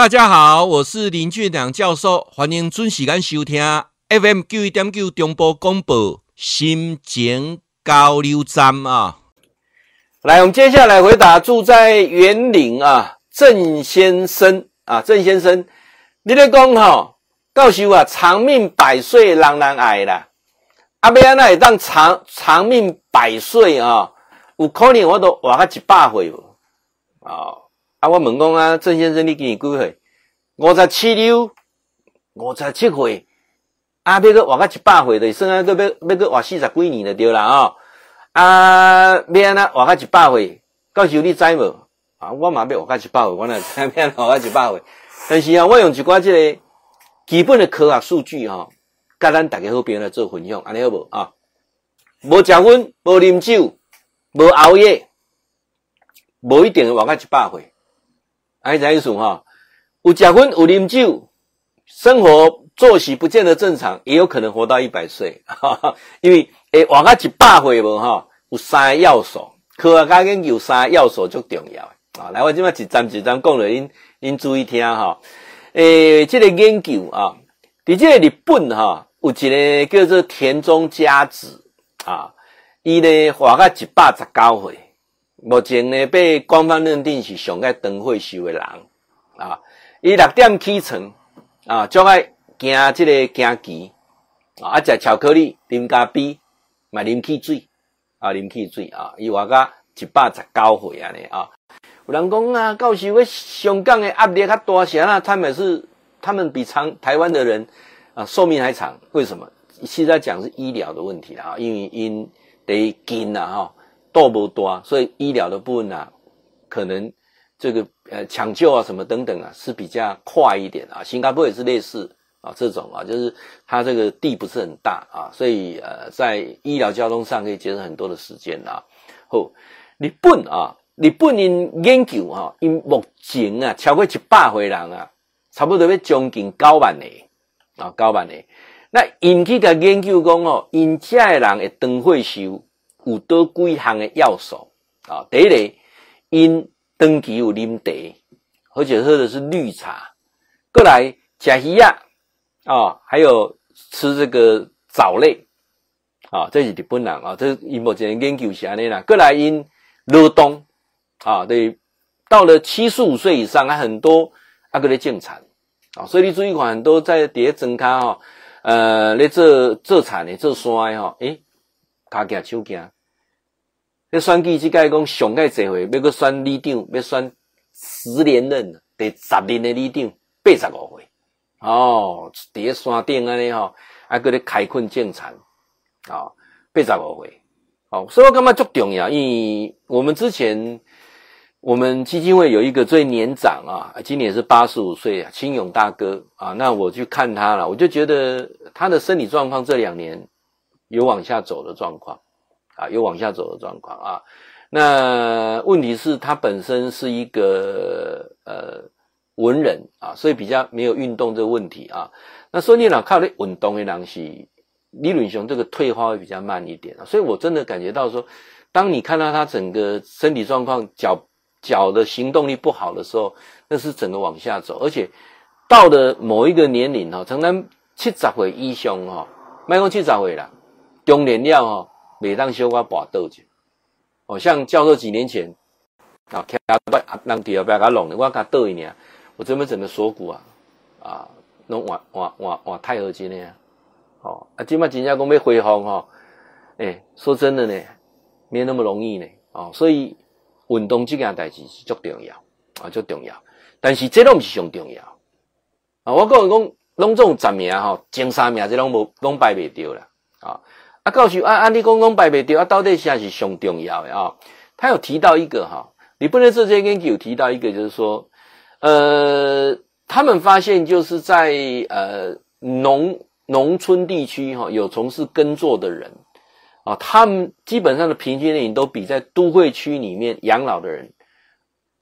大家好，我是林俊良教授，欢迎准时间收听 FM 九一点九中波广播心情交流站啊。来，我们接下来回答住在员林啊，郑先生啊，郑先生，你咧讲吼，告诉我啊，长命百岁，人人爱啦。阿妹啊，那会当长长命百岁啊？有可能我都活到一百岁无？啊，啊，我问讲啊，郑先生，你今年几岁？五十七六，五十七岁。啊，要个活到一百岁的，剩下个要要个活四十几年就对啦啊。啊，要安那活到一百岁？到时候你知无？啊，我嘛要活到一百岁，我哪知要安怎活到一百岁？但是啊，我用一寡这个基本的科学数据哈，甲咱大家好朋友来做分享，安尼好无啊？无食薰，无啉酒，无熬夜，无一定活到一百岁。安尼怎意思哈？有食薰，有啉酒，生活作息不见得正常，也有可能活到一百岁。因为诶，活到一百岁无哈？有三个要素，科学家研究三个要素最重要啊。来，我今麦一站一站讲了，恁恁注意听哈。诶，这个研究啊，伫这个日本哈，有一个叫做田中佳子啊，伊咧活到一百十九岁，目前呢被官方认定是上个长岁数的人啊。伊六点起床啊，就爱行这个行棋啊，食巧克力，啉咖啡，买啉汽水啊，啉汽水啊，伊活到一百十九岁安尼啊。有人讲啊，到时为香港的压力较大些啊，他们是他们比长台湾的人啊寿命还长，为什么？现在讲是医疗的问题啊，因为因得近呐哈，多不多，所以医疗的部分啊，可能这个呃抢救啊什么等等啊是比较快一点啊。新加坡也是类似啊这种啊，就是它这个地不是很大啊，所以呃在医疗交通上可以节省很多的时间啊。好，日本啊。日本人研究哈，因目前啊超过一百回人啊，差不多要将近九万个啊，九万个。那因去个研究讲哦，因这人会长岁数有多几项的要素啊。第一个，因长期有啉茶，而且喝的是绿茶。过来吃鱼啊，啊，还有吃这个藻类啊，这是日本人啊，这因目前研究是安尼啦。过来因劳动。啊，对，到了七十五岁以上，还很多阿个咧种产啊，所以你注意看，很多在底下庄卡哈，呃，咧做做产的做山的哈，诶，脚行手行，咧选举即个讲上届社会，要个选里长，要选十连任，第十年的里长，八十五岁，哦，底下山顶安尼吼，阿哥咧开垦种田，哦，八十五岁，哦，所以我感觉足重要，因为我们之前。我们基金会有一个最年长啊，今年是八十五岁啊，青勇大哥啊。那我去看他了，我就觉得他的身体状况这两年有往下走的状况啊，有往下走的状况啊。那问题是，他本身是一个呃文人啊，所以比较没有运动这个问题啊。那说你老靠的运动的东西，理论上这个退化会比较慢一点啊。所以我真的感觉到说，当你看到他整个身体状况，脚。脚的行动力不好的时候，那是整个往下走，而且到了某一个年龄哈，承担七十岁以上哈，迈过七十岁了，中年了吼，每当修个跋倒去，哦，像教授几年前啊，骑阿伯让第二伯给弄的，我甲倒一年，我这边整个锁骨啊啊，弄换换换换钛合金的呀，哦，啊，今麦真正讲要恢复哈，哎，说真的呢，没那么容易呢，哦，所以。运动这件代志是足重要啊，足重要。但是这拢毋是上重要啊。我个人讲，拢总十名吼，前三名这拢无拢排袂掉啦啊。啊，教授啊，啊，你讲拢排袂掉啊，到底啥是上重要的啊？他有提到一个哈，你不能这些研究有提到一个，就是说，呃，他们发现就是在呃农农村地区哈，有从事耕作的人。啊，他们基本上的平均年龄都比在都会区里面养老的人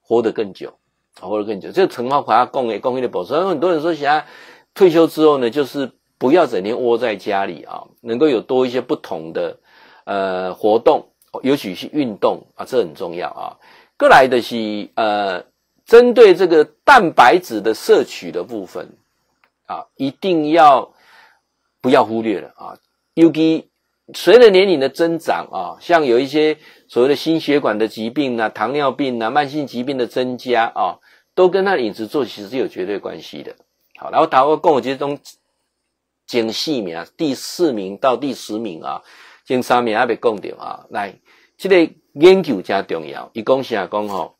活得更久，活得更久。这个陈浩华讲的，讲的的保守。很多人说，现在退休之后呢，就是不要整天窝在家里啊，能够有多一些不同的呃活动，尤其是运动啊，这很重要啊。过来的是呃，针对这个蛋白质的摄取的部分啊，一定要不要忽略了啊，尤其随着年龄的增长啊，像有一些所谓的心血管的疾病啊、糖尿病啊、慢性疾病的增加啊，都跟他饮食作息是有绝对关系的。好，然后台湾共有其中前四名，第四名到第十名啊，前三名还没讲到啊。来，这个研究真重要，伊讲啥讲吼，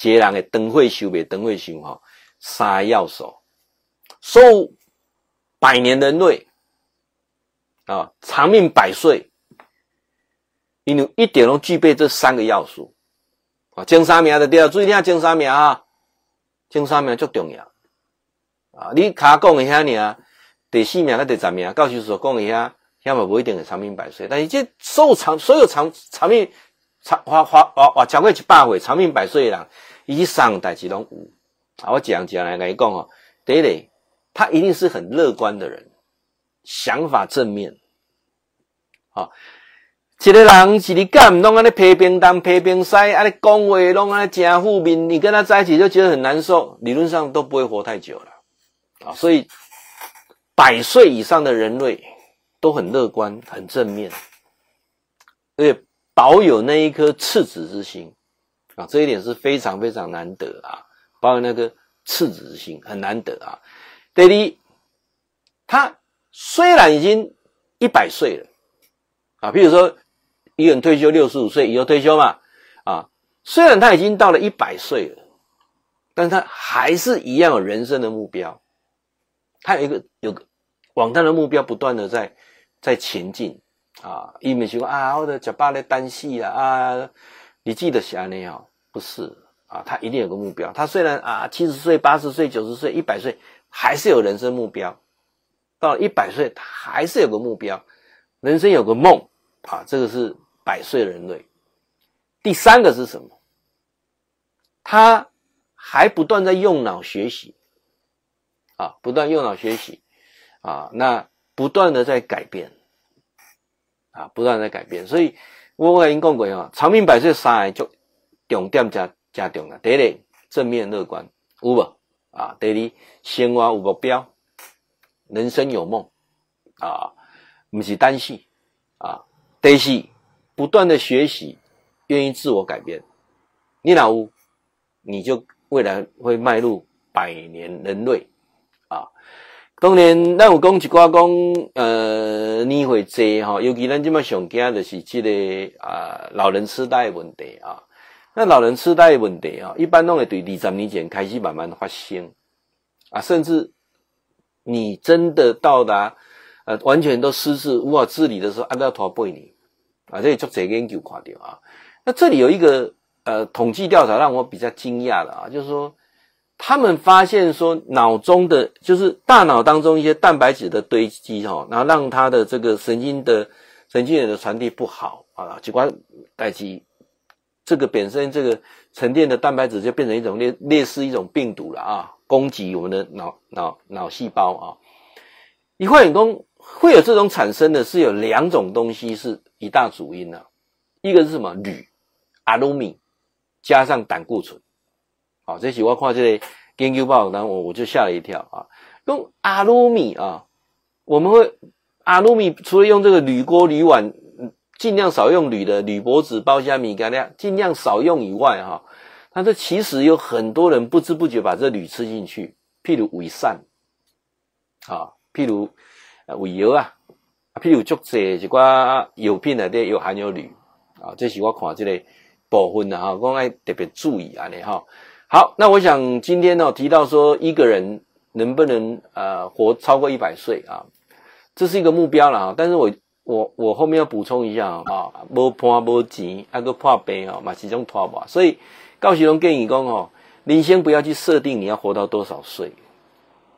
一个人的灯会寿命，灯会寿吼，三个要素，数百年人类。啊，长命百岁，因为一点都具备这三个要素啊。前三名的对了，注意听前三名啊，前三名最重要啊。你卡讲一下你啊，第四名跟第十名，教授所讲一下，遐嘛不一定会长命百岁。但是这所有长所有长长命长花花哇哇超过一百岁长命百岁的人，以上代志拢有啊。我讲讲来跟你讲哦，第一，他一定是很乐观的人。想法正面，好、哦，一个人是你干，拢安尼批评东批评西，安尼讲话拢安尼真负面，你跟他在一起就觉得很难受，理论上都不会活太久了，啊、哦，所以百岁以上的人类都很乐观、很正面，而且保有那一颗赤子之心，啊、这一点是非常非常难得啊，保有那个赤子之心很难得啊。第二，他。虽然已经一百岁了，啊，比如说一个人退休六十五岁以后退休嘛，啊，虽然他已经到了一百岁了，但是他还是一样有人生的目标，他有一个有个往他的目标不断的在在前进，啊，一没说啊，我的脚巴在单戏啊啊，你记得想那样不是。啊，他一定有个目标，他虽然啊七十岁、八十岁、九十岁、一百岁，还是有人生目标。到一百岁，他还是有个目标，人生有个梦。啊，这个是百岁人类。第三个是什么？他还不断在用脑学习。啊，不断用脑学习啊，那不断的在改变啊，不断在改变。所以我跟你讲过啊，长命百岁三个就重点加加重了。第一，正面乐观，有无啊？第二，生活有目标。人生有梦啊，不是单细啊，第四，不断的学习，愿意自我改变。你老吴，你就未来会迈入百年人类。当然，咱有讲一寡讲，呃，年岁多哈，尤其咱这么上惊的是这个啊，老人痴呆的问题啊。那老人痴呆的问题啊，一般都会对二十年前开始慢慢发生啊，甚至。你真的到达呃完全都失智无法自理的时候，按照拖背你啊，这里做这研究看到啊。那这里有一个呃统计调查让我比较惊讶的啊，就是说他们发现说脑中的就是大脑当中一些蛋白质的堆积哈，然后让他的这个神经的神经元的传递不好啊，器官代志这个本身这个沉淀的蛋白质就变成一种类类似一种病毒了啊。攻击我们的脑脑脑细胞啊！一块眼功会有这种产生的是有两种东西是一大主因啊，一个是什么铝、阿鲁米加上胆固醇。好，这是我看这个研究报告，我我就吓了一跳啊！用阿鲁米啊，我们会阿鲁米除了用这个铝锅、铝碗，尽量少用铝的铝箔纸包虾米干料，尽量少用以外哈。那这其实有很多人不知不觉把这铝吃进去，譬如伪善，啊，譬如胃药啊，啊譬如足济一寡药品内底有含有铝，啊，这是我看这个部分的哈，我爱特别注意啊，你哈。好，那我想今天呢提到说一个人能不能呃活超过一百岁啊，这是一个目标了啊，但是我我我后面要补充一下啊，无伴无钱，还个破病啊，嘛是种拖磨，所以。高启龙建议讲哦，你先不要去设定你要活到多少岁，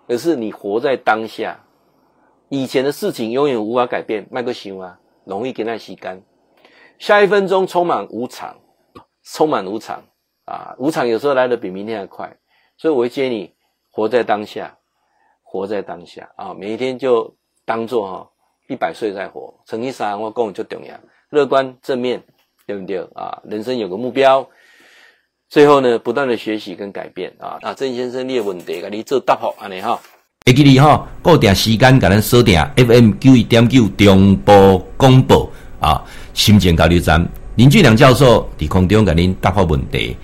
而是你活在当下。以前的事情永远无法改变，麦克想啊，容易给那吸干。下一分钟充满无常，充满无常啊！无常有时候来的比明天还快，所以我会建议你活在当下，活在当下啊！每一天就当做哈一百岁在活。乘以三，我讲就重要，乐观正面，对不对啊？人生有个目标。最后呢，不断的学习跟改变啊啊，郑先生，你的问题，给你做答复安尼哈。会记你哈，固定时间给咱锁定 FM 九一点九中波广播啊，心情交流站林俊良教授伫空中给您答复问题。